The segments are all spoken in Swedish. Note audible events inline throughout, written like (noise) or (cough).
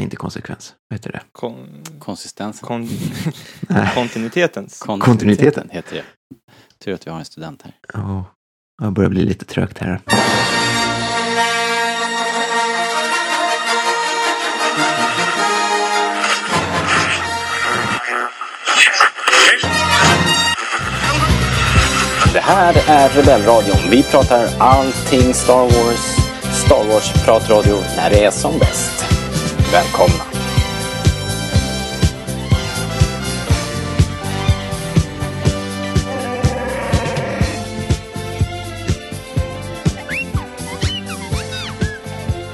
Nej, inte konsekvens. Vad heter det? Kon, Konsistensen. kon, kontinuitetens. Kontinuiteten. heter det. Tur att vi har en student här. Ja, jag börjar bli lite trögt här. Det här är Rebellradion. Vi pratar allting Star Wars. Star Wars-pratradio när det är som bäst. Välkomna!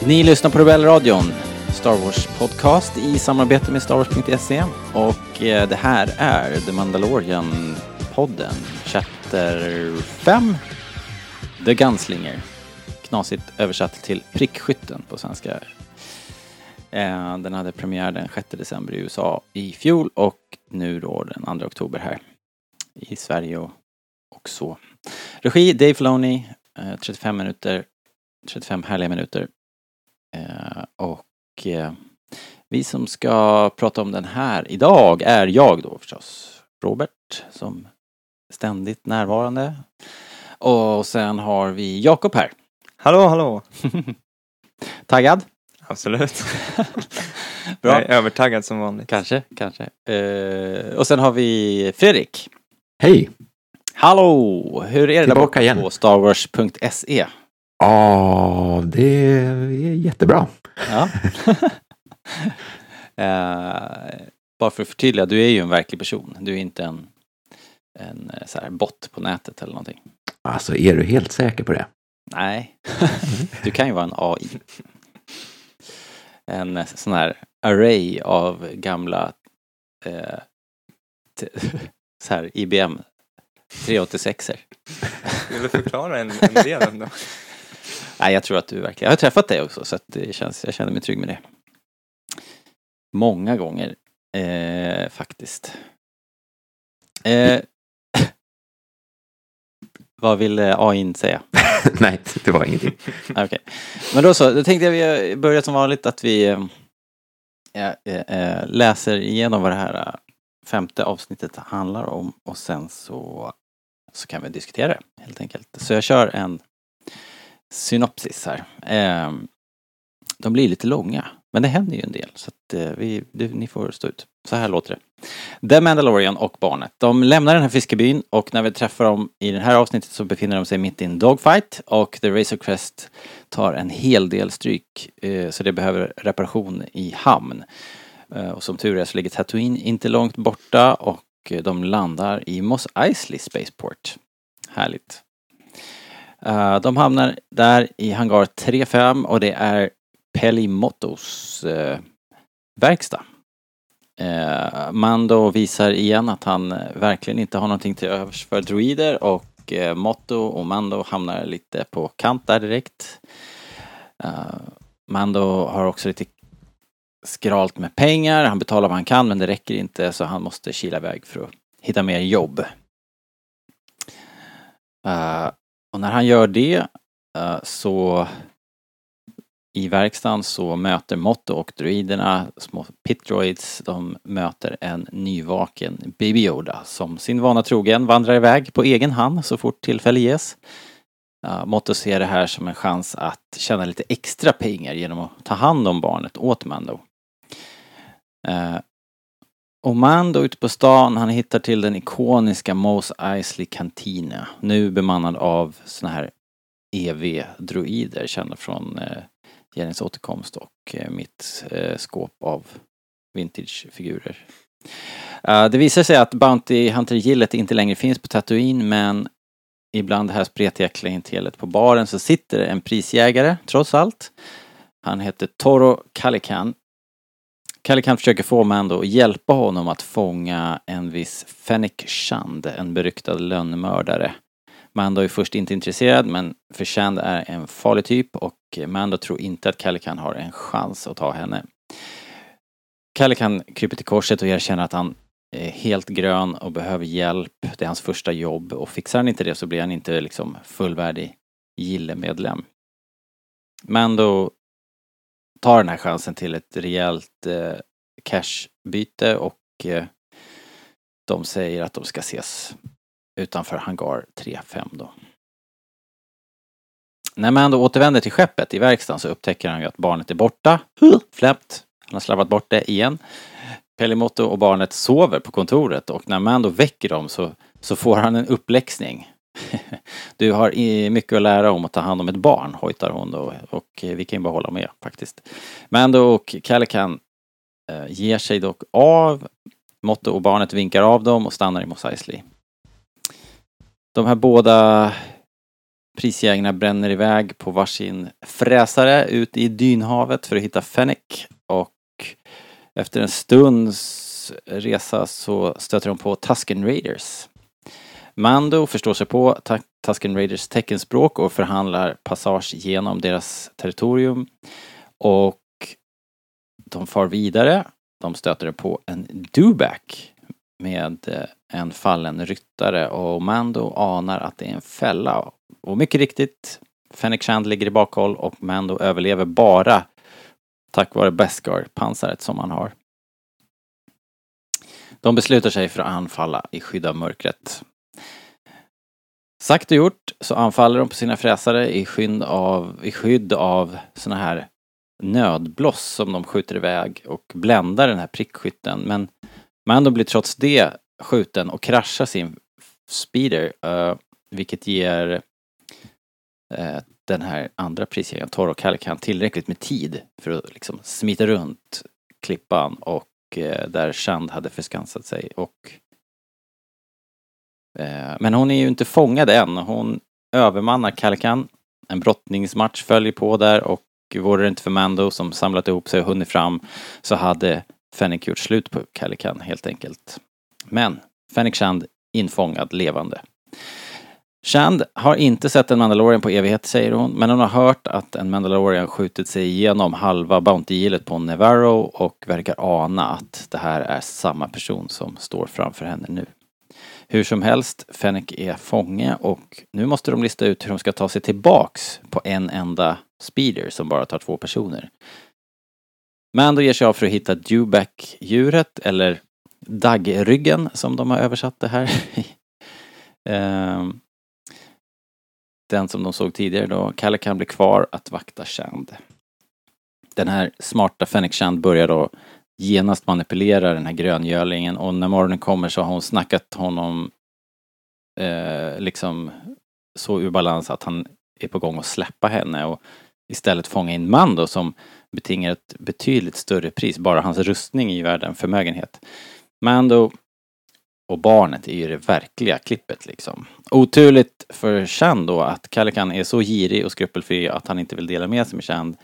Ni lyssnar på Rebellradion, Star Wars podcast i samarbete med Star Wars.se och eh, det här är The Mandalorian-podden, chapter 5, The Gunslinger. Knasigt översatt till prickskytten på svenska. Eh, Den hade premiär den 6 december i USA i fjol och nu då den 2 oktober här i Sverige och, och så. Regi Dave Filoni, eh, 35 minuter, 35 härliga minuter. Eh, och eh, vi som ska prata om den här idag är jag då förstås, Robert, som ständigt närvarande. Och sen har vi Jakob här. Hallå, hallå. (laughs) (laughs) Taggad? Absolut. Bra. (laughs) Jag är övertaggad som vanligt. Kanske, kanske. Eh, och sen har vi Fredrik. Hej! Hallå! Hur är det där Tillbaka borta igen. på starwars.se? Ja, det är jättebra. Ja. (laughs) eh, bara för att förtydliga, du är ju en verklig person. Du är inte en, en eh, så här bot på nätet eller någonting. Alltså, är du helt säker på det? Nej, du kan ju vara en AI. En eh, sån här array av gamla eh, (laughs) så här IBM 386er. (laughs) Vill du förklara en, en del ändå? (laughs) Nej, jag tror att du verkligen... Jag har träffat dig också så att det känns, jag känner mig trygg med det. Många gånger, eh, faktiskt. Eh, vad vill AI säga? (laughs) Nej, det var ingenting. (laughs) Ah, Men då så, då tänkte jag vi börjar som vanligt att vi äh, äh, läser igenom vad det här femte avsnittet handlar om och sen så, så kan vi diskutera det helt enkelt. Så jag kör en synopsis här. Äh, de blir lite långa, men det händer ju en del så att eh, vi, det, ni får stå ut. Så här låter det. The Mandalorian och barnet. De lämnar den här fiskebyn och när vi träffar dem i det här avsnittet så befinner de sig mitt i en dogfight och The Razor Crest tar en hel del stryk eh, så det behöver reparation i hamn. Eh, och som tur är så ligger Tatooine inte långt borta och de landar i Mos Eisley Spaceport. Härligt. De hamnar där i hangar 3-5 och det är Pelimotos eh, verkstad. Eh, Mando visar igen att han eh, verkligen inte har någonting till övers för droider och eh, Motto och Mando hamnar lite på kant där direkt. Eh, Mando har också lite skralt med pengar, han betalar vad han kan men det räcker inte så han måste kila iväg för att hitta mer jobb. Eh, och när han gör det eh, så i verkstaden så möter Motto och druiderna små pitdroids, de möter en nyvaken Baby Yoda som sin vana trogen vandrar iväg på egen hand så fort tillfälle ges. Uh, Motto ser det här som en chans att tjäna lite extra pengar genom att ta hand om barnet åt Mando. Uh, och Mando ute på stan, han hittar till den ikoniska Mos Eisley Cantina. Nu bemannad av såna här EV-droider kända från eh, Jennys återkomst och eh, mitt eh, skåp av vintagefigurer. Uh, det visar sig att Bounty Hunter-gillet inte längre finns på Tatooine men ibland det här spretiga klientelet på baren så sitter en prisjägare trots allt. Han heter Toro Calican. Calican försöker få Mando att hjälpa honom att fånga en viss Fennec Shand, en beryktad lönnmördare. Mando är först inte intresserad men förtjänt är en farlig typ och Mando tror inte att Calican har en chans att ta henne. Calican kryper till korset och erkänner att han är helt grön och behöver hjälp. Det är hans första jobb och fixar han inte det så blir han inte liksom fullvärdig gillemedlem. Mando tar den här chansen till ett rejält eh, cashbyte och eh, de säger att de ska ses utanför hangar 3-5 då. När Mando återvänder till skeppet i verkstaden så upptäcker han ju att barnet är borta. Fläppt. Han har slarvat bort det igen. Pelimoto och barnet sover på kontoret och när Mando väcker dem så, så får han en uppläxning. (laughs) Du har mycket att lära om att ta hand om ett barn, hojtar hon då och vi kan ju bara hålla med faktiskt. Mando och Calican eh, ger sig dock av. Motto och barnet vinkar av dem och stannar i Mos Eisley. De här båda prisjägarna bränner iväg på varsin fräsare ut i dynhavet för att hitta Fennec och efter en stunds resa så stöter de på Tusken Raiders. Mando förstår sig på Tusken Raiders teckenspråk och förhandlar passage genom deras territorium och de far vidare. De stöter på en Duback med eh, en fallen ryttare och Mando anar att det är en fälla. Och mycket riktigt, Fennec Shand ligger i bakhåll och Mando överlever bara tack vare Beskar-pansaret som han har. De beslutar sig för att anfalla i skydd av mörkret. Sagt och gjort så anfaller de på sina fräsare i skydd av, i skydd av såna här nödbloss som de skjuter iväg och bländar den här prickskytten. Men Mando blir trots det skjuten och kraschar sin speeder, uh, vilket ger uh, den här andra prisjägaren, Toro Calican, tillräckligt med tid för att liksom smita runt klippan och eh, där Shand hade förskansat sig och eh, men hon är ju inte fångad än. Hon övermannar Calican. En brottningsmatch följer på där och vore det inte för Mando som samlat ihop sig och hunnit fram så hade Fennec gjort slut på Calican helt enkelt. Men Fennec Shand infångad levande. Shand har inte sett en Mandalorian på evighet säger hon, men hon har hört att en Mandalorian skjutit sig igenom halva Bounty-gillet på Nevarro och verkar ana att det här är samma person som står framför henne nu. Hur som helst, Fennec är fånge och nu måste de lista ut hur de ska ta sig tillbaks på en enda speeder som bara tar två personer. Mando ger sig av för att hitta Dewback-djuret, eller daggryggen som de har översatt det här. (laughs) Ehm, den som de såg tidigare då. Kalle kan bli kvar att vakta Shand. Den här smarta Fennec Shand börjar då genast manipulera den här gröngölingen och när morgonen kommer så har hon snackat honom eh, liksom så ur balans att han är på gång att släppa henne och istället fånga in Mando som betingar ett betydligt större pris. Bara hans rustning är ju värd en förmögenhet. Mando och barnet är ju det verkliga klippet liksom. Oturligt för Chand då att Calican är så girig och skrupelfri att han inte vill dela med sig med Chand.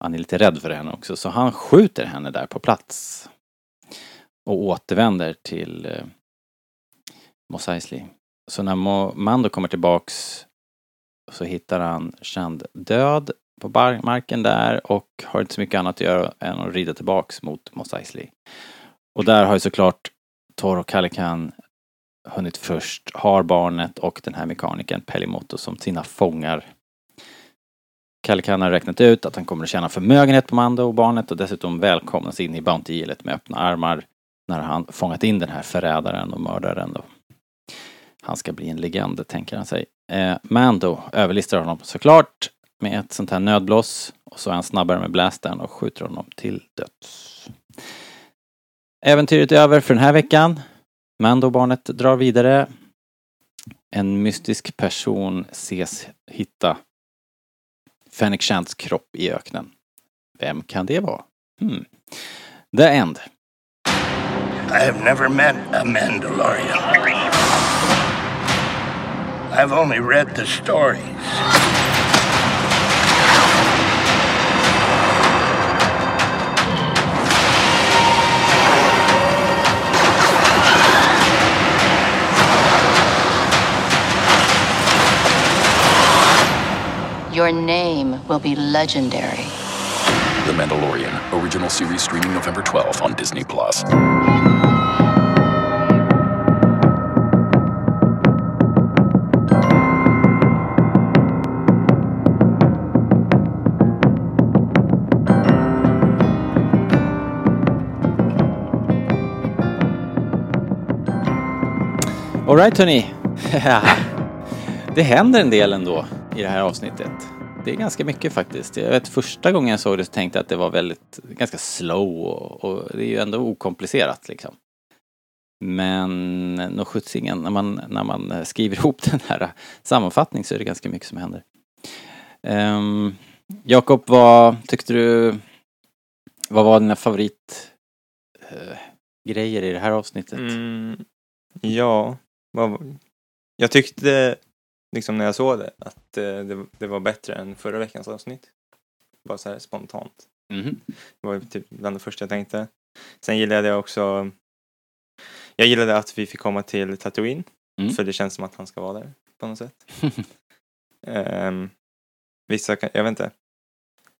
Han är lite rädd för henne också så han skjuter henne där på plats. Och återvänder till eh, Mos Eisley. Så när Mo- Mando kommer tillbaks så hittar han Chand död på bar- marken där och har inte så mycket annat att göra än att rida tillbaks mot Mos Eisley. Och där har ju såklart Tor och Calican hunnit först, har barnet och den här mekanikern Pelimoto som sina fångar. Calican har räknat ut att han kommer att tjäna förmögenhet på Mando och barnet och dessutom välkomnas in i Bounty-gillet med öppna armar när han fångat in den här förrädaren och mördaren då. Han ska bli en legend, tänker han sig. Eh, Mando överlistar honom såklart med ett sånt här nödblås och så är han snabbare med blastern och skjuter honom till döds. Äventyret är över för den här veckan. Mando och barnet drar vidare. En mystisk person ses hitta Fennec Shants kropp i öknen. Vem kan det vara? Hmm. The End. I have never met a Mandalorian. I've only read the stories. Your name will be legendary. The Mandalorian, original series streaming November 12th on Disney Plus. Alright hörni. (laughs) det händer en del ändå. I det här avsnittet. Det är ganska mycket faktiskt. Jag vet första gången jag såg det så tänkte jag att det var väldigt, ganska slow och, och det är ju ändå okomplicerat liksom. Men nog sjuttsingen, när man, när man skriver (laughs) ihop den här sammanfattningen så är det ganska mycket som händer. Um, Jakob, vad tyckte du, vad var dina favorit uh, grejer i det här avsnittet? Mm, ja, vad, jag tyckte liksom när jag såg det att eh, det, det var bättre än förra veckans avsnitt. Bara så här spontant. Mhm. Det var typ bland det första jag tänkte. Sen gillade jag också Jag gillade att vi fick komma till Tatooine. Mm. För det känns som att han ska vara där på något sätt. (laughs) Ehm, vissa, jag vet inte.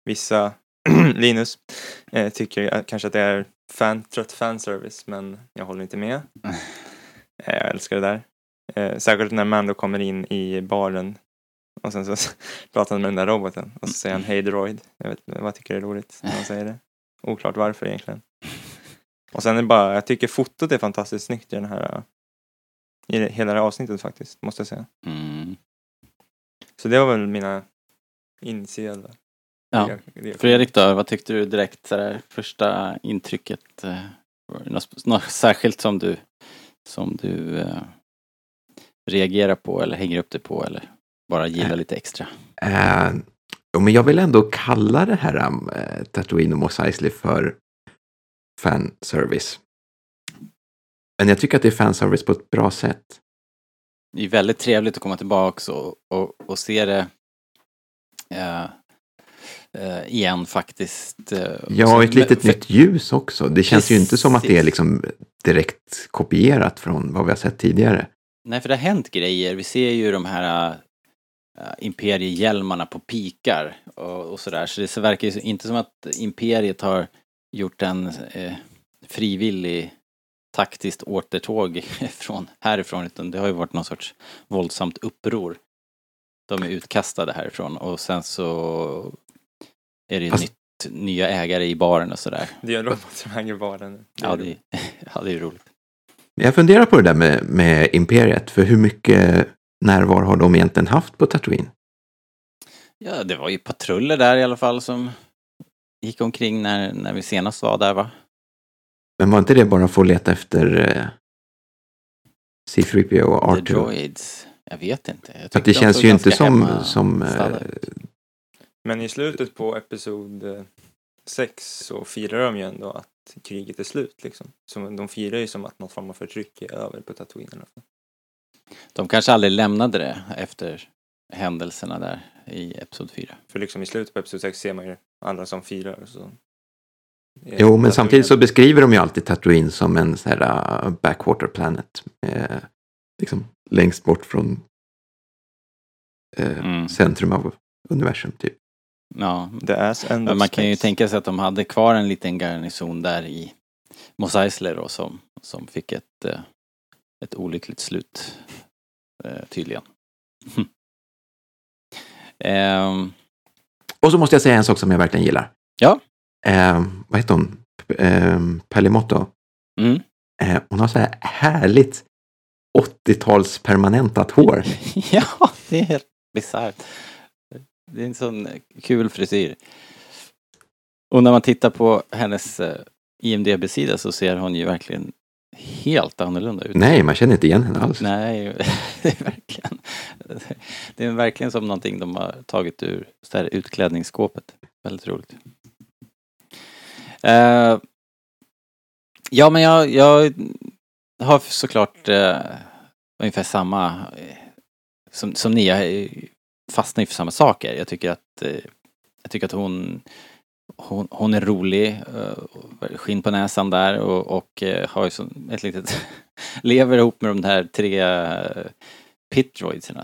Vissa, (clears throat) Linus, eh, tycker att- kanske att det är fan, trött fanservice men jag håller inte med. (laughs) Eh, jag älskar det där. Eh, särskilt när Mando kommer in i baren och sen så (laughs) pratar han med den där roboten och så säger han Hej droid. Jag vet, vad tycker du är roligt när han säger det? Oklart varför egentligen. Och sen är det bara, jag tycker fotot är fantastiskt snyggt i den här i det, hela det här avsnittet faktiskt, måste jag säga. Mm. Så det var väl mina initiala. Ja. det- det- Fredrik då, vad tyckte du direkt sådär, första intrycket? eh, det Något, något särskilt som du, som du eh, reagerar på eller hänger upp dig på eller bara gillar lite extra? Jo, men jag vill ändå kalla det här eh, Tatooine och Mos Eisley för fanservice. Men jag tycker att det är fanservice på ett bra sätt. Det är väldigt trevligt att komma tillbaks och, och, och se det eh, eh, igen faktiskt. Ja, så- ett litet för- nytt ljus också. Det känns ju inte som att det är Precis. liksom direkt kopierat från vad vi har sett tidigare. Nej, för det har hänt grejer. Vi ser ju de här äh, imperiehjälmarna på pikar och, och sådär. Så det verkar ju inte som att imperiet har gjort en eh, frivillig taktiskt återtåg (laughs) från härifrån utan det har ju varit någon sorts våldsamt uppror. De är utkastade härifrån och sen så är det ju Fast- nytt, nya ägare i baren och sådär. Det är en robot som hänger i baren. nu. Ja, det, (laughs) ja, det är roligt. Jag funderar på det där med, med Imperiet, för hur mycket närvaro har de egentligen haft på Tatooine? Ja, det var ju patruller där i alla fall som gick omkring när, när vi senast var där va? Men var inte det bara för att leta efter eh, C3PO och The R2? Droids. Jag vet inte. Jag att det de känns ju inte som, som eh. Men i slutet på episod 6 så firar de ju ändå att kriget är slut liksom. Så de firar ju som att någon form av förtryck är över på Tatooine i alla fall. De kanske aldrig lämnade det efter händelserna där i Episod 4. För liksom i slutet på episod 6 ser man ju alla som firar. Så Jo, men Tatooine- samtidigt så beskriver de ju alltid Tatooine som en sån här uh, backwater planet. Eh, liksom längst bort från eh, Mm. centrum av universum, typ. Ja, The ass end men of man kan ju space. tänka sig att de hade kvar en liten garnison där i Mos Eisley då som, som fick ett, eh, ett olyckligt slut eh, tydligen. (laughs) Ehm, Och så måste jag säga en sak som jag verkligen gillar. Ja. Eh, vad heter hon? P- Eh, Pellimotto. mm. Eh, hon har så här härligt 80-tals permanentat hår. (laughs) ja, det är helt bisarrt. Det är en sån kul frisyr. Och när man tittar på hennes eh, IMDB-sida så ser hon ju verkligen helt annorlunda ut. Nej, man känner inte igen henne alls. Nej, (laughs) det är verkligen Det är verkligen som någonting de har tagit ur så här utklädningsskåpet. Väldigt roligt. Eh, ja, men jag, jag har såklart eh, ungefär samma som, som ni. Jag fastnar ju för samma saker. Jag tycker att eh, jag tycker att hon hon, hon är rolig, eh, skinn på näsan där och, och eh, har ju ett litet (laughs) lever ihop med de här tre eh,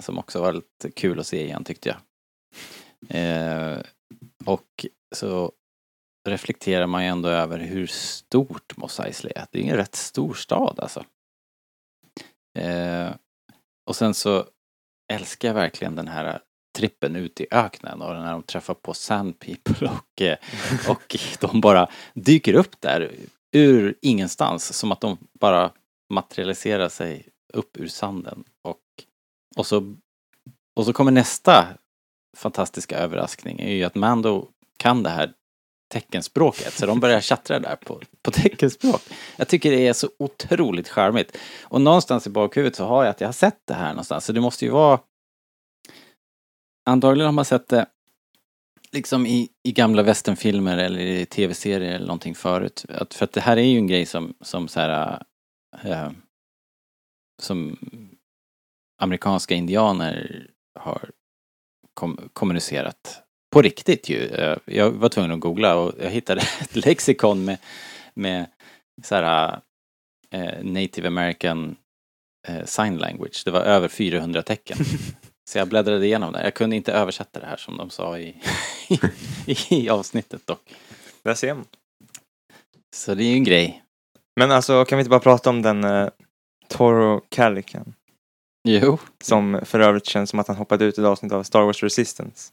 som också var lite kul att se igen tyckte jag. Eh, och så reflekterar man ju ändå över hur stort Mos Eisley är. Det är en rätt stor stad alltså. Eh, och sen så älskar jag verkligen den här trippen ut i öknen och när de träffar på Sand People och, eh, och de bara dyker upp där ur ingenstans som att de bara materialiserar sig upp ur sanden. Och, och, så, och så kommer nästa fantastiska överraskning är ju att Mando kan det här teckenspråket. Så de börjar tjattra där på, på teckenspråk. Jag tycker det är så otroligt charmigt. Och någonstans i bakhuvudet så har jag att jag har sett det här någonstans. Så det måste ju vara... Antagligen har man sett det liksom i, i gamla westernfilmer eller i tv-serier eller någonting förut. Att, för att det här är ju en grej som, som så här... äh, som amerikanska indianer har kom, kommunicerat på riktigt ju. Eh, jag var tvungen att googla och jag hittade (laughs) ett lexikon med, med så här äh, native american äh, sign language. Det var över 400 tecken. (laughs) Så jag bläddrade igenom det. Jag kunde inte översätta det här som de sa i, (laughs) i, i avsnittet dock. Där ser man. Så det är ju en grej. Men alltså, kan vi inte bara prata om den uh, Toro Calican? Jo. Som för övrigt känns som att han hoppade ut i ett avsnitt av Star Wars Resistance.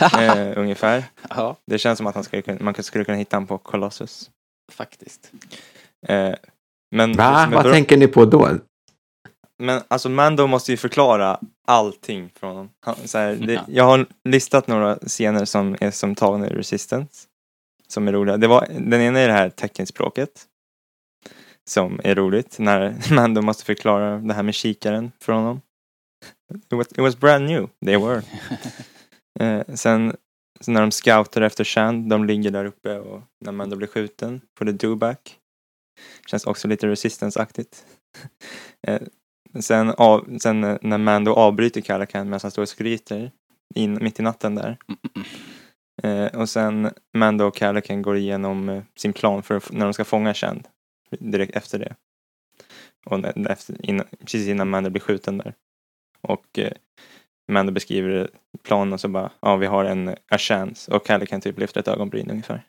(laughs) eh, ungefär. ja, Det känns som att han skulle, man skulle kunna hitta honom på Colossus. faktiskt. Eh, men, Va? Vad tänker ni på då? Men alltså Mando måste ju förklara allting från honom. Jag har listat några scener som är som tagna ur Resistance. Som är roliga. Det var, den ena är det här teckenspråket. Som är roligt när (laughs) Mando måste förklara det här med kikaren för honom. It was, it was brand new, they were. (laughs) eh, sen när de scoutar efter Shand, de ligger där uppe och när Mando blir skjuten på the do-back. Känns också lite resistance-aktigt. (laughs) eh, sen, av, sen eh, när Mando avbryter Calacan medan han står och skryter in, mitt i natten där. Eh, och sen Mando och Calacan går igenom eh, sin plan för när de ska fånga Shand. Direkt efter det. Och efter, innan, precis innan Mando blir skjuten där. Och eh, Mando beskriver planen och så bara, ja vi har en a chance. Och Calacan typ lyfter ett ögonbryn ungefär.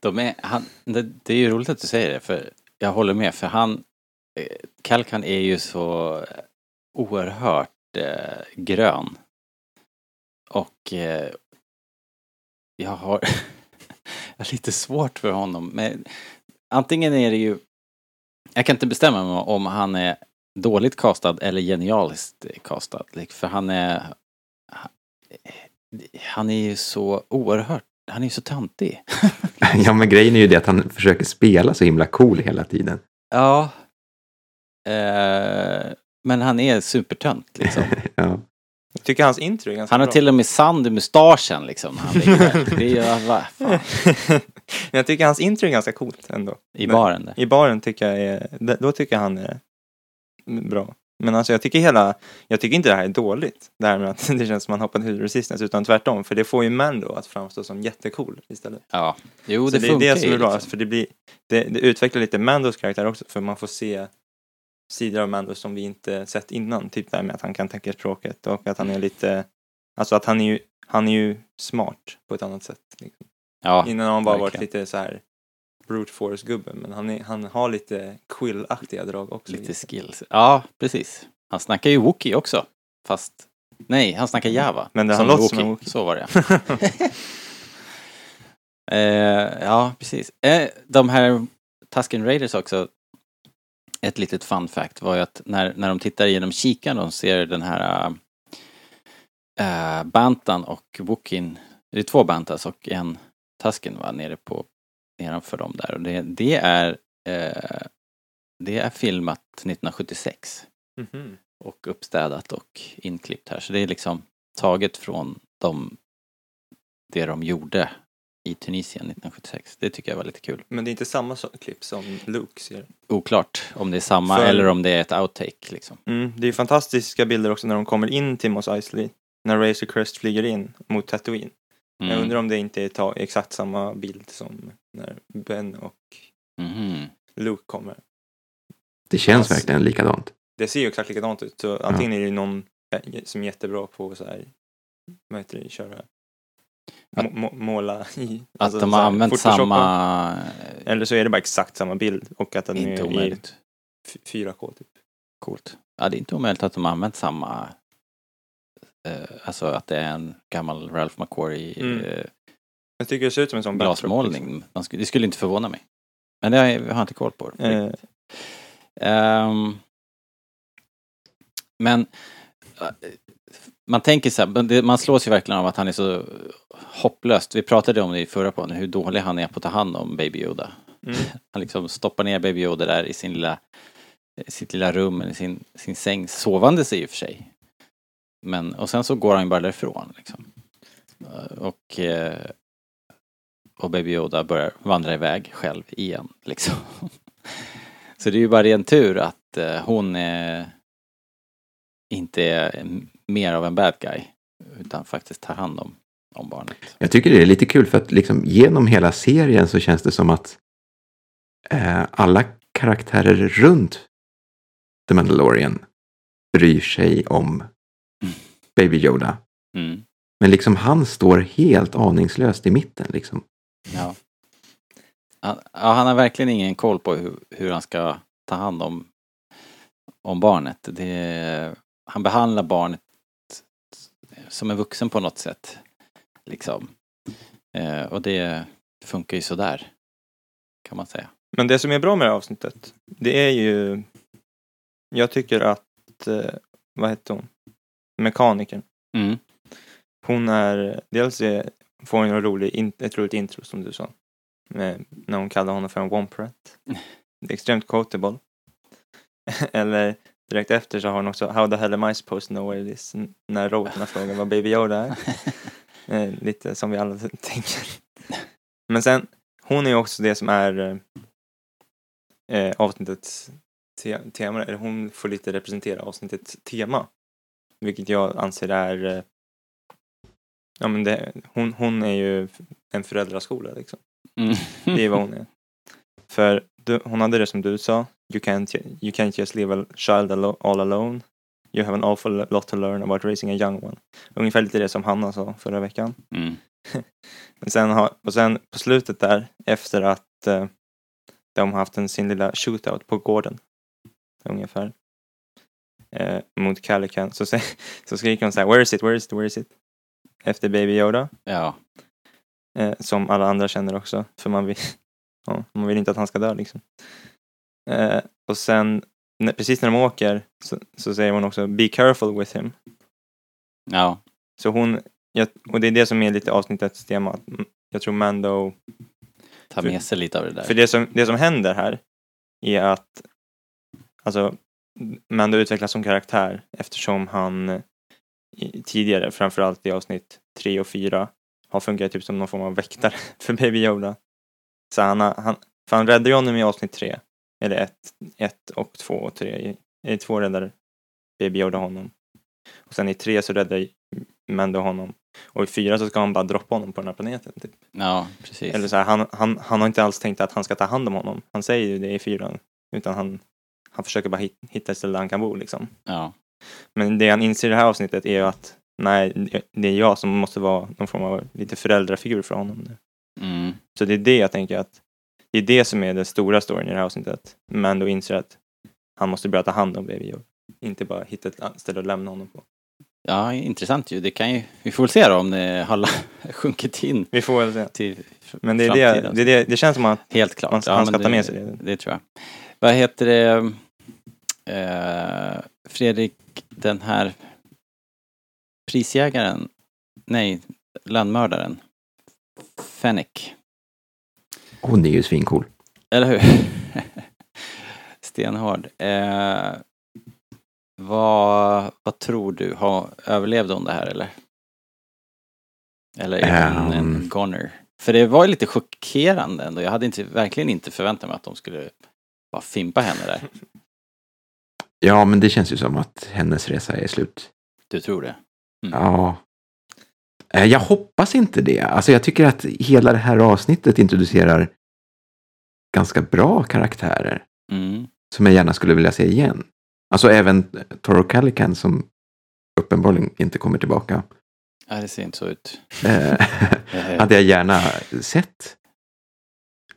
De är, han, det, det är ju roligt att du säger det, för jag håller med, för han, eh, Kalkan är ju så oerhört eh, grön. Och eh, jag har, (laughs) jag har lite svårt för honom, men antingen är det ju, jag kan inte bestämma mig om han är dåligt castad eller genialiskt castad, Like, för han är, han är ju så oerhört, han är ju så töntig. (laughs) Ja, men grejen är ju det att han försöker spela så himla cool hela tiden. Ja. Eh, men han är supertönt liksom. (laughs) Ja. Jag tycker hans intro är ganska Han har bra. till och med sand i mustaschen liksom. Han ligger det är ju, (laughs) va, fan, jag tycker hans intro är ganska coolt ändå. I baren där. I baren tycker jag är, då tycker jag han är bra. Men alltså jag tycker hela, jag tycker inte det här är dåligt. Det här med att (laughs) det känns som att han hoppat ur resistance, utan tvärtom. För det får ju Mando att framstå som jättecool istället. Ja. Jo, Så det, det, är funkar det som ju är bra, liksom. för det blir, det, det utvecklar lite Mandos karaktär också, för man får se sidor av Mando som vi inte sett innan. Typ det här med att han kan teckenspråket och att han är lite, alltså att han är ju, han är ju smart på ett annat sätt. Liksom. Ja, Innan har han bara varit verkligen. lite så här brute force gubbe men han, är, han har lite quill-aktiga drag också. lite skills. Ja, precis. Han snackar ju Wookie också. Fast, nej, han snackar Java. Men det- han låter som en. Wookiee. Så var det. (laughs) (laughs) eh, ja, precis. Eh, de här Tusken Raiders också. Ett litet fun fact var ju att när, när de tittar genom kikaren och ser den här äh, Bantan och Wookin. Det är två Bantas och en Tusken var nere på nedanför dem där. Och det, det är eh, det är filmat 1976 Mhm. och uppstädat och inklippt här. Så det är liksom taget från de, det de gjorde i Tunisien 1976. Det tycker jag var lite kul. Men det är inte samma så- klipp som Luke ser. Oklart om det är samma För- eller om det är ett outtake liksom. Mm, det är fantastiska bilder också när de kommer in till Mos Eisley. När Razor Crest flyger in mot Tatooine. Jag Mm. undrar om det inte är ta- exakt samma bild som när Ben och Mhm. Luke kommer. Det känns Alltså- verkligen likadant. Det ser ju exakt likadant ut. Så antingen är det någon eh, som är jättebra på så här, vad heter det, köra, må, må, måla i. Att alltså de har använt samma... Eller så är det bara exakt samma bild och att den Inte är i omöjligt. f- 4K typ. Coolt. Ja, det är inte omöjligt att de har använt samma... Eh, alltså att det är en gammal Ralph McQuarrie Mm. eh, Jag tycker det ser ut som en sån glasmålning. Man skulle, det skulle inte förvåna mig. Men det har jag, jag har inte koll på. liksom. Eh, Ehm, Men eh, man tänker så här, man slås ju verkligen av att han är så hopplöst. Vi pratade om det i förra podden, hur dålig han är på att ta hand om Baby Yoda. Mm. (laughs) Han liksom stoppar ner Baby Yoda där i sin lilla, sitt lilla rum, eller sin, sin säng, sovande sig i och för sig. Men, och sen så går han bara därifrån liksom. Eh, Och, eh, och Baby Yoda börjar vandra iväg själv igen liksom. (laughs) Så det är ju bara ren tur att eh, hon eh, inte är mer av en bad guy. Utan faktiskt tar hand om, om barnet. Jag tycker det är lite kul för att liksom genom hela serien så känns det som att eh, alla karaktärer runt The Mandalorian bryr sig om Baby Yoda. Mm. Men liksom han står helt aningslöst i mitten liksom. Ja. Han, ja, han har verkligen ingen koll på hur, hur han ska ta hand om, om barnet. Det, han behandlar barnet som en vuxen på något sätt. Liksom. Eh, och det funkar ju sådär. Kan man säga. Men det som är bra med det här avsnittet, det är ju... Jag tycker att, eh, vad heter hon? Mekanikern. Mm. Hon är, dels är, får hon en rolig, ett roligt intro som du sa. Med, när hon kallar honom för en Womperette. Det är extremt quotable. (laughs) Eller direkt efter så har hon också How the hell am I supposed to know where it is? När robotarna frågar vad Baby Yoda är. (laughs) Eh, lite som vi alla (laughs) tänker. Men sen, hon är ju också det som är eh, avsnittets te- tema. Eller hon får lite representera avsnittets tema. Vilket jag anser är eh, Ja men det, hon, hon är ju en föräldraskola liksom. Mm. Det är vad hon är. För du, hon hade det som du sa. You can't, you can't just leave a child alo- all alone. You have an awful lot to learn about raising a young one. Ungefär lite det som Hanna sa förra veckan. Mm. (laughs) Men sen har, och sen på slutet där, efter att eh, de har haft en, sin lilla shootout på gården. Ungefär. Eh, mot Calican. Så, (laughs) så skriker hon så här, where is it, where is it, where is it? Efter Baby Yoda. Ja. Eh, som alla andra känner också. För man vill, (laughs) ja, man vill inte att han ska dö liksom. Eh, och sen, när, precis när de åker så, så säger hon också be careful with him. Ja. Så hon, jag, och det är det som är lite avsnittets tema. att, Jag tror Mando Ta För- med sig lite av det där. För det som, det som händer här är att alltså, Mando utvecklas som karaktär eftersom han eh, i, tidigare, framförallt i avsnitt 3 och 4, har fungerat typ som någon form av väktare (laughs) för Baby Yoda. Så han, han, för han räddar ju honom i avsnitt 3, eller 1 ett och 2 och 3. I 2 räddar Baby Yoda honom. Och sen i 3 så räddar Mando honom. Och i 4 så ska han bara droppa honom på den här planeten. Typ. Ja, precis. Eller så här, han, han, han har inte alls tänkt att han ska ta hand om honom. Han säger ju det i fyran. Utan han, han försöker bara hit, hitta ett ställe där han kan bo liksom. Ja. Men det han inser i det här avsnittet är ju att nej, det är jag som måste vara någon form av lite föräldrafigur för honom nu. Mm. Så det är det jag tänker att det är det som är den stora storyn i det här avsnittet. Men då inser att han måste börja ta hand om Baby Yoda. Inte bara hitta ett ställe att lämna honom på. ja, intressant ju. Det kan ju, vi får väl se då om det har (laughs) sjunkit in Vi får väl se. till Men det, är det, det, är det, det känns som att Helt klart. Man- han ska ta med sig det. Det tror jag. Vad heter det? Eh, Fredrik, den här prisjägaren, nej, landmördaren, Fennec, Hon är ju svincool. eller hur? (laughs) Stenhård. Eh, vad, vad tror du? Har, överlevde hon det här eller? Eller är hon en Ehm. goner? För det var ju lite chockerande ändå. Jag hade inte, verkligen inte förväntat mig att de skulle bara fimpa henne där. Ja, men det känns ju som att hennes resa är slut. Du tror det? Ja. Eh, Jag hoppas inte det. Alltså jag tycker att hela det här avsnittet introducerar ganska bra karaktärer Mm. som jag gärna skulle vilja se igen. Alltså även Toro Calican som uppenbarligen inte kommer tillbaka. Nej, det ser inte så ut. Eh, (laughs) Eh, hade jag gärna sett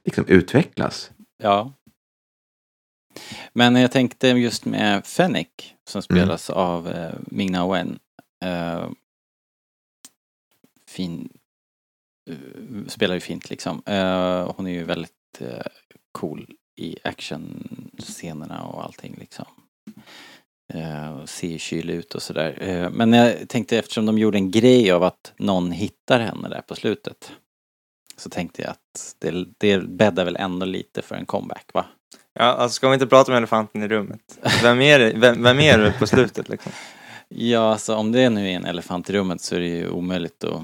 liksom utvecklas. Ja. Men jag tänkte just med Fennec som spelas av eh, Ming-Na Wen. Eh, fin, eh, spelar ju fint liksom. Eh, hon är ju väldigt eh, cool i actionscenerna och allting liksom. Och ser kylig ut och sådär. Men jag tänkte eftersom de gjorde en grej av att någon hittar henne där på slutet. Så tänkte jag att det, det bäddar väl ändå lite för en comeback va? Ja, alltså ska vi inte prata om elefanten i rummet? Vem är det, vem, vem är det på slutet liksom? (laughs) Ja, alltså om det nu är en elefant i rummet så är det ju omöjligt att...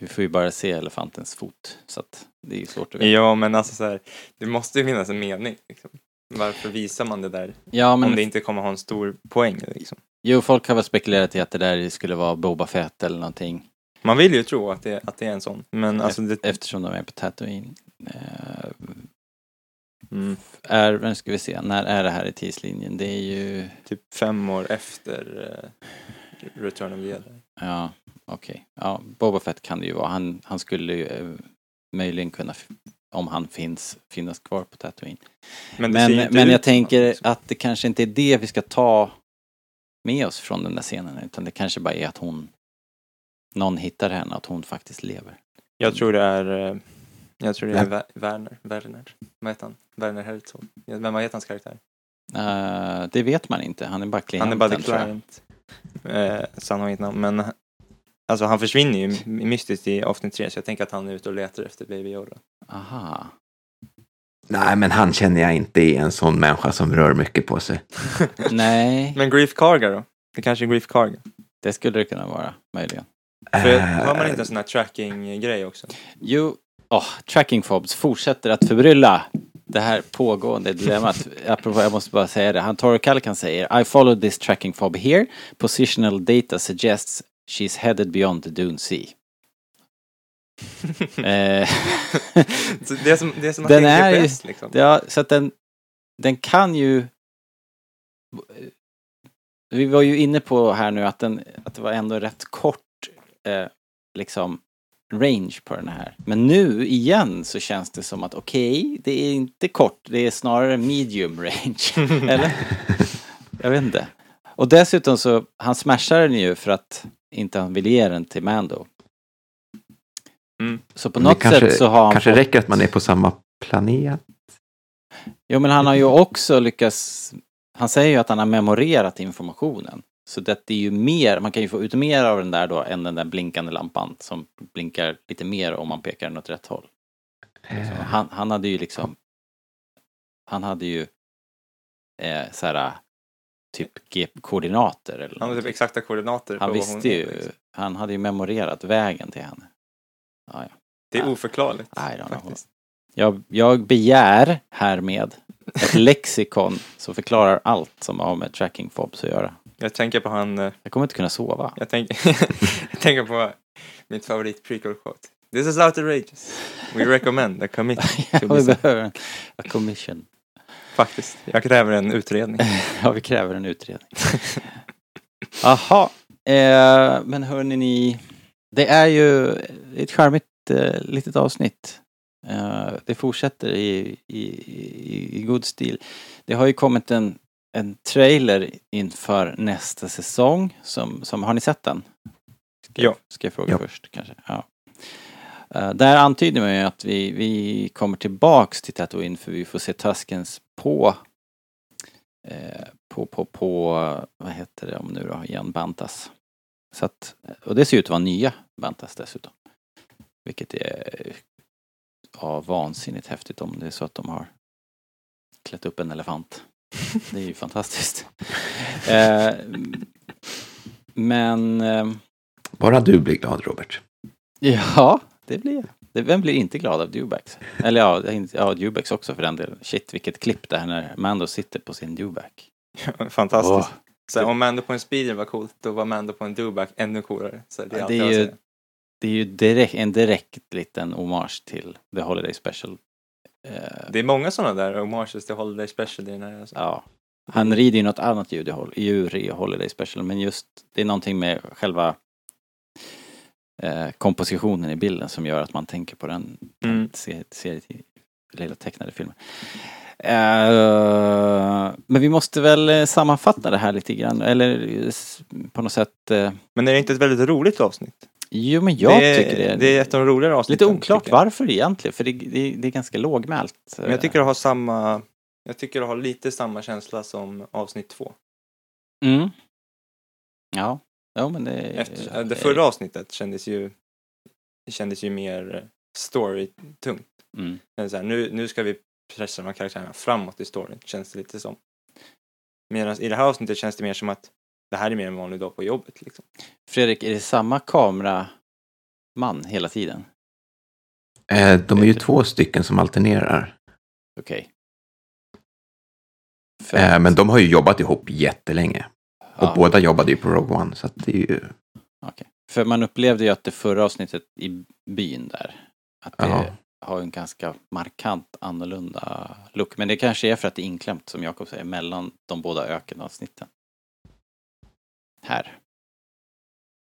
Vi får ju bara se elefantens fot. Så att det är ju svårt att veta. Ja, men alltså så här, det måste ju finnas en mening. Liksom. Varför visar man det där Ja, men om det inte kommer ha en stor poäng? Liksom? jo, folk har väl spekulerat i att det där skulle vara Boba Fett eller någonting. Man vill ju tro att det, att det är en sån, men alltså det, Eftersom de är på Tatooine. Eh, mm, är, nu ska vi se, när är det här i tidslinjen? Det är ju... typ fem år efter eh, Return of the Jedi. Ja, okej. Ja, Boba Fett kan det ju vara. Han, han skulle ju eh, möjligen kunna, om han finns, finnas kvar på Tatooine. Men, Men, men jag tänker att det kanske inte är det vi ska ta med oss från den där scenen. Utan det kanske bara är att hon, någon hittar henne, att hon faktiskt lever. Jag tror det är, eh, jag tror det är? Ver- Werner, Werner, vad heter han? Werner Herzog. Vem vad heter hans karaktär? Eh, det vet man inte, han är bara klienten Han är bara the tror jag. client. Eh, så han har inget namn, men alltså han försvinner ju mystiskt i avsnitt tre, så jag tänker att han är ute och letar efter Baby Yoda. Aha. Nej, men han känner jag inte är en sån människa som rör mycket på sig. (laughs) (laughs) Nej, Men Grief Karga då? Det kanske är Grief Karga? det skulle det kunna vara, möjligen. För Eh, har man inte en sån här tracking-grej också? Jo, oh, tracking fobs fortsätter att förbrylla det här pågående dilemmat. (laughs) Apropå, jag måste bara säga det. Han Toro Kalkan säger I followed this tracking fob here. Positional data suggests she's headed beyond the Dune Sea. (laughs) eh, (laughs) det är som, det är som att Den det är GPS liksom. ja, så att den, den kan ju... Vi var ju inne på här nu att, den, att det var ändå rätt kort eh, liksom range på den här. Men nu igen så känns det som att okej, det är inte kort, det är snarare medium range. (laughs) Eller? Jag vet inte. Och dessutom så, han smashar den ju för att inte han vill ge den till Mando. Mm. Så på något kanske, sätt så har han kanske fått- räcker att man är på samma planet. Jo men han har ju också lyckats, han säger ju att han har memorerat informationen. Så det är ju mer, man kan ju få ut mer av den där då än den där blinkande lampan som blinkar lite mer om man pekar den åt rätt håll. Så Eh, han, han hade ju liksom, han hade ju eh, så här typ G-koordinater eller Han har typ exakta koordinater. Han visste ju, liksom. han hade ju memorerat vägen till henne. Ja, ja. Det är oförklarligt. Don't know. faktiskt. Jag, jag begär härmed ett lexikon som förklarar allt som har med tracking fobs att göra. Jag tänker på han, eh, Jag kommer inte kunna sova. jag tänker, (laughs) jag tänker på mitt favorit prequel quote. This is outrageous. We recommend a (laughs) to Ja, vi set." behöver en a commission. Faktiskt. Jag kräver en utredning. (laughs) Ja, vi kräver en utredning. Jaha, eh, men hörni ni, det är ju ett charmigt eh, litet avsnitt. Eh, det fortsätter i, i, i, i god stil. Det har ju kommit en, en trailer inför nästa säsong. Som, som, har ni sett den? Ska, Ja. ska jag fråga Ja. först kanske? Ja. Eh, där antyder man ju att vi, vi kommer tillbaks till Tatooine för vi får se Tuskens på eh, på, på, på, vad heter det om nu då, igen, Bantas. Så att, och det ser ut att vara nya Bantas dessutom. Vilket är ja, vansinnigt häftigt om det är så att de har klätt upp en elefant. Det är ju fantastiskt. Eh, men eh, Bara du blir glad, Robert. ja, det blir jag. Vem blir inte glad av Dewbacks? Eller ja, ja, Dewbacks också för den delen. Shit, vilket klipp det här när Mando sitter på sin Dewback. Fantastiskt. Åh. Så om Mando på en speeder var coolt, då var Mando på en doback ännu coolare. Så det är, Ja, det är ju-. Det är ju direkt, en direkt liten hommage till The Holiday Special. Eh, Det är många sådana där homages till Holiday Special i den här. Alltså. ja. Han rider ju något annat Hol- djur i Holiday Special men just det är någonting med själva eh, kompositionen i bilden som gör att man tänker på den Mm. serie, serie, lilla tecknade filmen. Eh, men vi måste väl eh, sammanfatta det här lite grann eller på något sätt eh, Men är det inte ett väldigt roligt avsnitt? Jo men jag det tycker det. Det är ett av de roligare Lite avsnitten. oklart tycker jag. varför egentligen, för det, det, det är ganska lågmält. Men jag tycker det har samma, jag tycker det har lite samma känsla som avsnitt två. Mm. Ja, ja men det... Efter, det förra avsnittet kändes ju, kändes ju mer story-tungt. Mm. Men så här, nu, nu ska vi pressa de här karaktärerna framåt i storyn, känns det lite som. Medan i det här avsnittet känns det mer som att det här är mer en vanlig dag på jobbet. Liksom. Fredrik, är det samma kameraman hela tiden? Eh, de är ju två stycken som alternerar. Okej. För Eh, men de har ju jobbat ihop jättelänge. Och ja, båda jobbade ju på Rogue One. Så att det är ju... okej. För man upplevde ju att det förra avsnittet i byn där, att det Ja. har en ganska markant annorlunda look. Men det kanske är för att det är inklämt, som Jakob säger, mellan de båda ökenavsnitten. Här.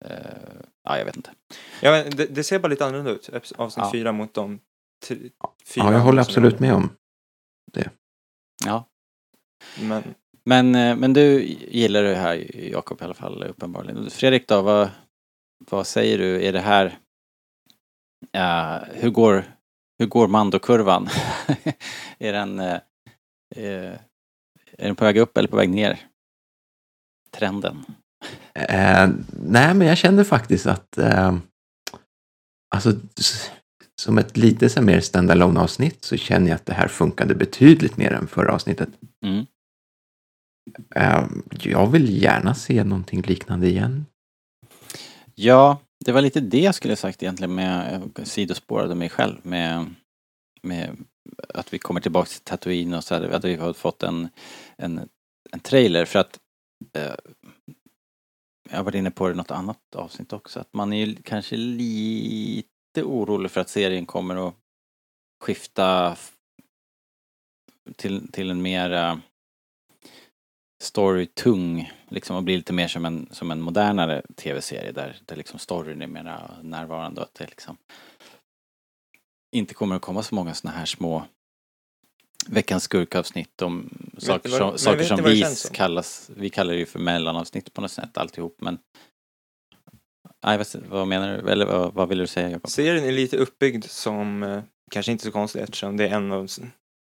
Eh, ja, jag vet inte. Ja, men det, det ser bara lite annorlunda ut, avsnitt Ja. fyra mot de fyra Ja, jag håller absolut med om. Ja. Men Men, eh, men du gillar det här, Jakob, i alla fall uppenbarligen. Fredrik då, vad, vad säger du? Är det här... ja, hur går, hur går Mando-kurvan? (laughs) är, den, eh, är den på väg upp eller på väg ner? Trenden? Eh, nej, men jag känner faktiskt att... Eh, alltså, som ett lite så mer standalone avsnitt så känner jag att det här funkade betydligt mer än förra avsnittet. Mm. Eh, jag vill gärna se någonting liknande igen. Ja, det var lite det jag skulle sagt egentligen med, jag sidospårade mig själv med, med att vi kommer tillbaka till Tatooine och så här, att vi har fått en, en, en trailer för att eh, jag har varit inne på det i något annat avsnitt också, att man är ju kanske lite orolig för att serien kommer att skifta till, till en mer eh, storytung, liksom och bli lite mer som en, som en modernare tv-serie där, där liksom storyn är mer närvarande och att det liksom inte kommer att komma så många såna här små veckans skurkavsnitt om saker vad- som, men saker som vi som? kallas, vi kallar det ju för mellanavsnitt på något sätt alltihop men Nej, vad, vad menar du? Eller vad, vad vill du säga Jakob? serien är lite uppbyggd som, eh, kanske inte så konstigt eftersom det är en av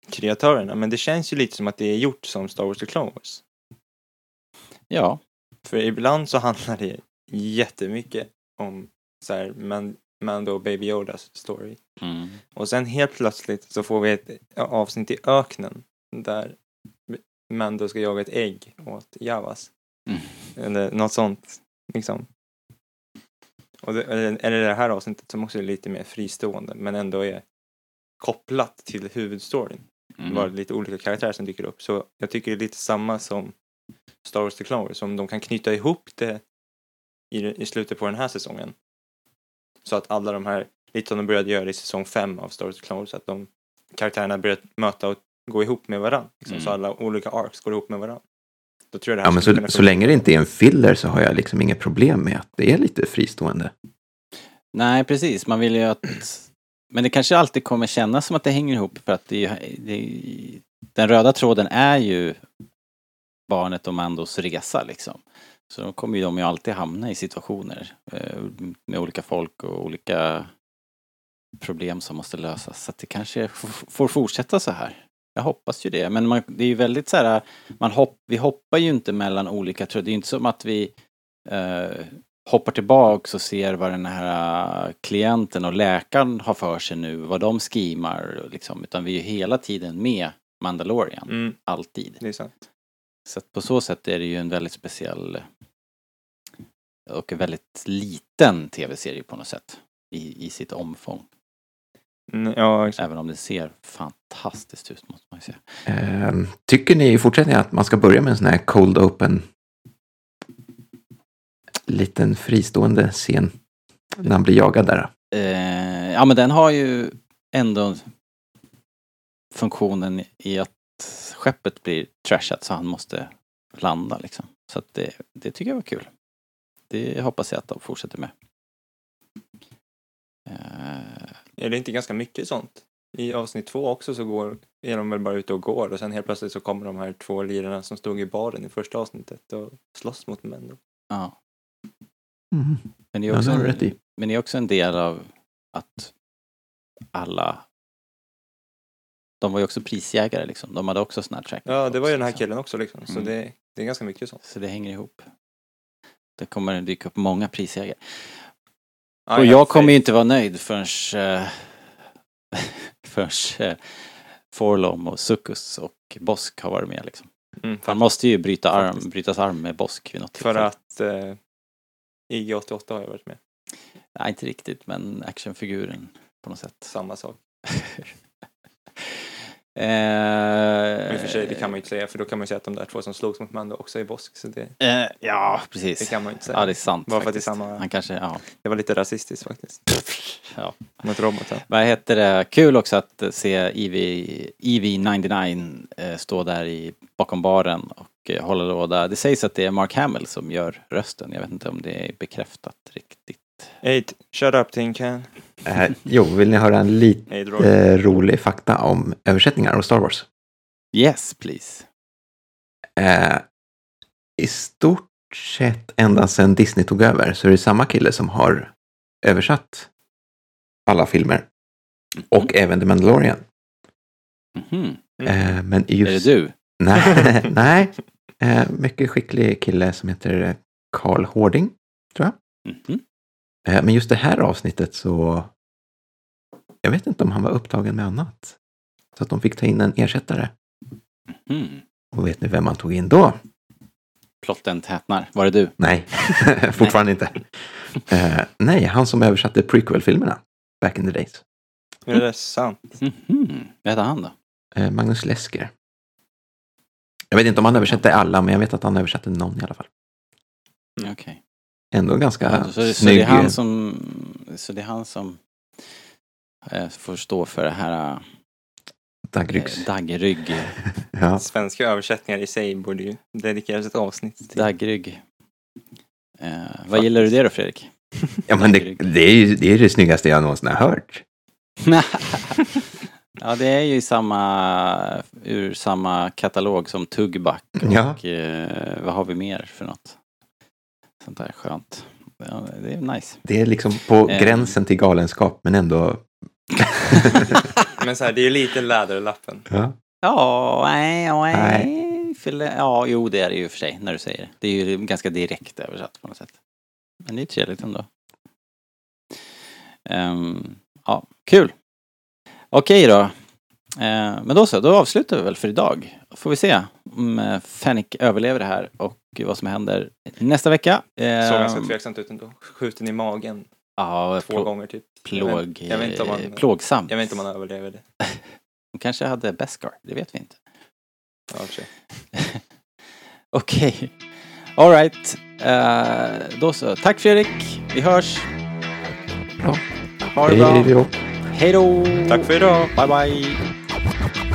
kreatörerna, men det känns ju lite som att det är gjort som Star Wars The Clone Wars. Ja, För ibland så handlar det jättemycket om så här, Man, Mando och Baby Yodas story. mm. Och sen helt plötsligt så får vi ett avsnitt i öknen där Mando ska jaga ett ägg åt Javas. Mm. Eller något sånt, liksom. Och det, eller, det här avsnittet som också är lite mer fristående men ändå är kopplat till huvudstoryn. Mm. Bara lite olika karaktärer som dyker upp. Så jag tycker det är lite samma som Star Wars The Clone Wars. Om de kan knyta ihop det i, i slutet på den här säsongen. Så att alla de här, lite som de började göra i säsong 5 av Star Wars The Clone Wars, att de karaktärerna börjat möta och gå ihop med varandra. Liksom, Så Mm. alla olika arcs går ihop med varandra. Då tror jag det här Ja, men så, så länge det inte är en filler så har jag liksom inget problem med att det är lite fristående. Nej, precis. Man vill ju att... Men det kanske alltid kommer kännas som att det hänger ihop för att det, det, den röda tråden är ju barnet och Mandos resa liksom. Så då kommer ju de ju alltid hamna i situationer eh, med olika folk och olika problem som måste lösas. Så att det kanske får fortsätta så här. Jag hoppas ju det. Men man, det är ju väldigt så här, man hopp, vi hoppar ju inte mellan olika trådar. Det är ju inte som att vi eh, hoppar tillbaks och ser vad den här äh, klienten och läkaren har för sig nu, vad de schemar liksom. Utan vi är ju hela tiden med Mandalorian, Mm, alltid. det är sant. Så på så sätt är det ju en väldigt speciell och en väldigt liten tv-serie på något sätt. I, I sitt omfång. Mm, ja, exakt. Även om det ser fantastiskt ut måste man ju säga. Eh, tycker ni i fortsättningen att man ska börja med en sån här cold open liten fristående scen när han blir jagad där? Eh, ja men den har ju ändå funktionen i att skeppet blir trashat så han måste landa liksom. Så att det, det tycker jag var kul. Det hoppas jag att de fortsätter med. Eh, Är det inte ganska mycket sånt? I avsnitt två också så går, är de väl bara ute och går och sen helt plötsligt så kommer de här två lirarna som stod i baren i första avsnittet och slåss mot Mendo. ja. Mm. Men det, är Ja, också det du en, men det är också en del av att alla de var ju också prisjägare liksom. De hade också såna här track Ja, det var ju den här så- killen också liksom. Så Mm. det Det är ganska mycket sånt. Så det hänger ihop. Det kommer dyka upp många prisjägare. I Och jag kommer ju inte vara nöjd förrän, äh, (laughs) förrän äh, Forlom och Suckus och Bosk har varit med liksom. Mm, Han måste ju bryta arm, Faktiskt. brytas arm med Bosk vid något För tillfälle. att eh, IG88 har jag varit med. Nej, inte riktigt, men actionfiguren på något sätt. Samma sak. (laughs) Eh, I och för sig, det kan man ju inte säga, för då kan man ju säga att de där två som slogs mot Mando också är Bosk, så det, Eh, ja, det precis. kan man ju inte säga. Ja, det är sant Bara för att det är samma- Han kanske, ja. Det var lite rasistiskt faktiskt. (laughs) ja. Mot robotar. Vad heter det? Kul också att se EV, EV99 eh, stå där i, bakom baren och eh, hålla låda. Det sägs att det är Mark Hamill som gör rösten. Jag vet inte om det är bekräftat riktigt. Eight, shut up Tin Can. Eh, jo, vill ni höra en lite eh, rolig fakta om översättningar och Star Wars? Yes, please. Eh, I stort sett ända sedan Disney tog över så är det samma kille som har översatt alla filmer. Och även The Mandalorian. Mhm. Eh, men just... Är det du? (laughs) Nej, nej. Eh, mycket skicklig kille som heter Carl Hårding. Mhm. Eh, men just det här avsnittet så... Jag vet inte om han var upptagen med annat. Så att de fick ta in en ersättare. Mhm. Och vet ni vem man tog in då? Plotten tätnar. Var det du? Nej, (laughs) fortfarande inte. Eh, nej, han som översatte prequel-filmerna back in the days. Är det sant? Mhm. Vad heter han då? Eh, Magnus Lesker. Jag vet inte om han översatte alla, men jag vet att han översatte någon i alla fall. Okej. Ändå ganska Ja, så, så det snygg. är han som, så det är han som eh, får stå för det här eh, Daggryggs. daggrygg. (laughs) Ja. Svenska översättningar i sig borde ju dedikeras ett avsnitt till. Daggrygg. Eh, vad gillar du det då Fredrik? ja, men det, det, är ju det, är det snyggaste jag någonsin har hört. (laughs) ja, det är ju samma, ur samma katalog som Tuggback och Ja. eh, vad har vi mer för något? Sånt där skönt. Ja, det är nice. Det är liksom på Eh. gränsen till galenskap, men ändå... (laughs) Men så här, det är ju lite läderlappen. Ja. Ja, nej, nej. Nej. Ja, jo det är det ju för sig när du säger det. Det är ju ganska direkt översatt på något sätt. Men det är trevligt ändå. Ehm, ja, kul. Okej då. Eh, men då så, då avslutar vi väl för idag. Får vi se om eh, Fennick överlever det här och vad som händer nästa vecka. Såg Ehm, ganska tveksamt ut ändå. Skjuten i magen Ja, två plå- gånger typ. plåg, Jag vet, jag vet inte om han, plågsamt. jag vet inte om han överlever det. (laughs) Hon kanske hade Beskar, det vet vi inte. Ja. (laughs) Okej. Alright. Uh, då så. Tack Fredrik. Vi hörs. Bra. Ha det bra. Hej då. Tack för idag! Bye bye. Thank you.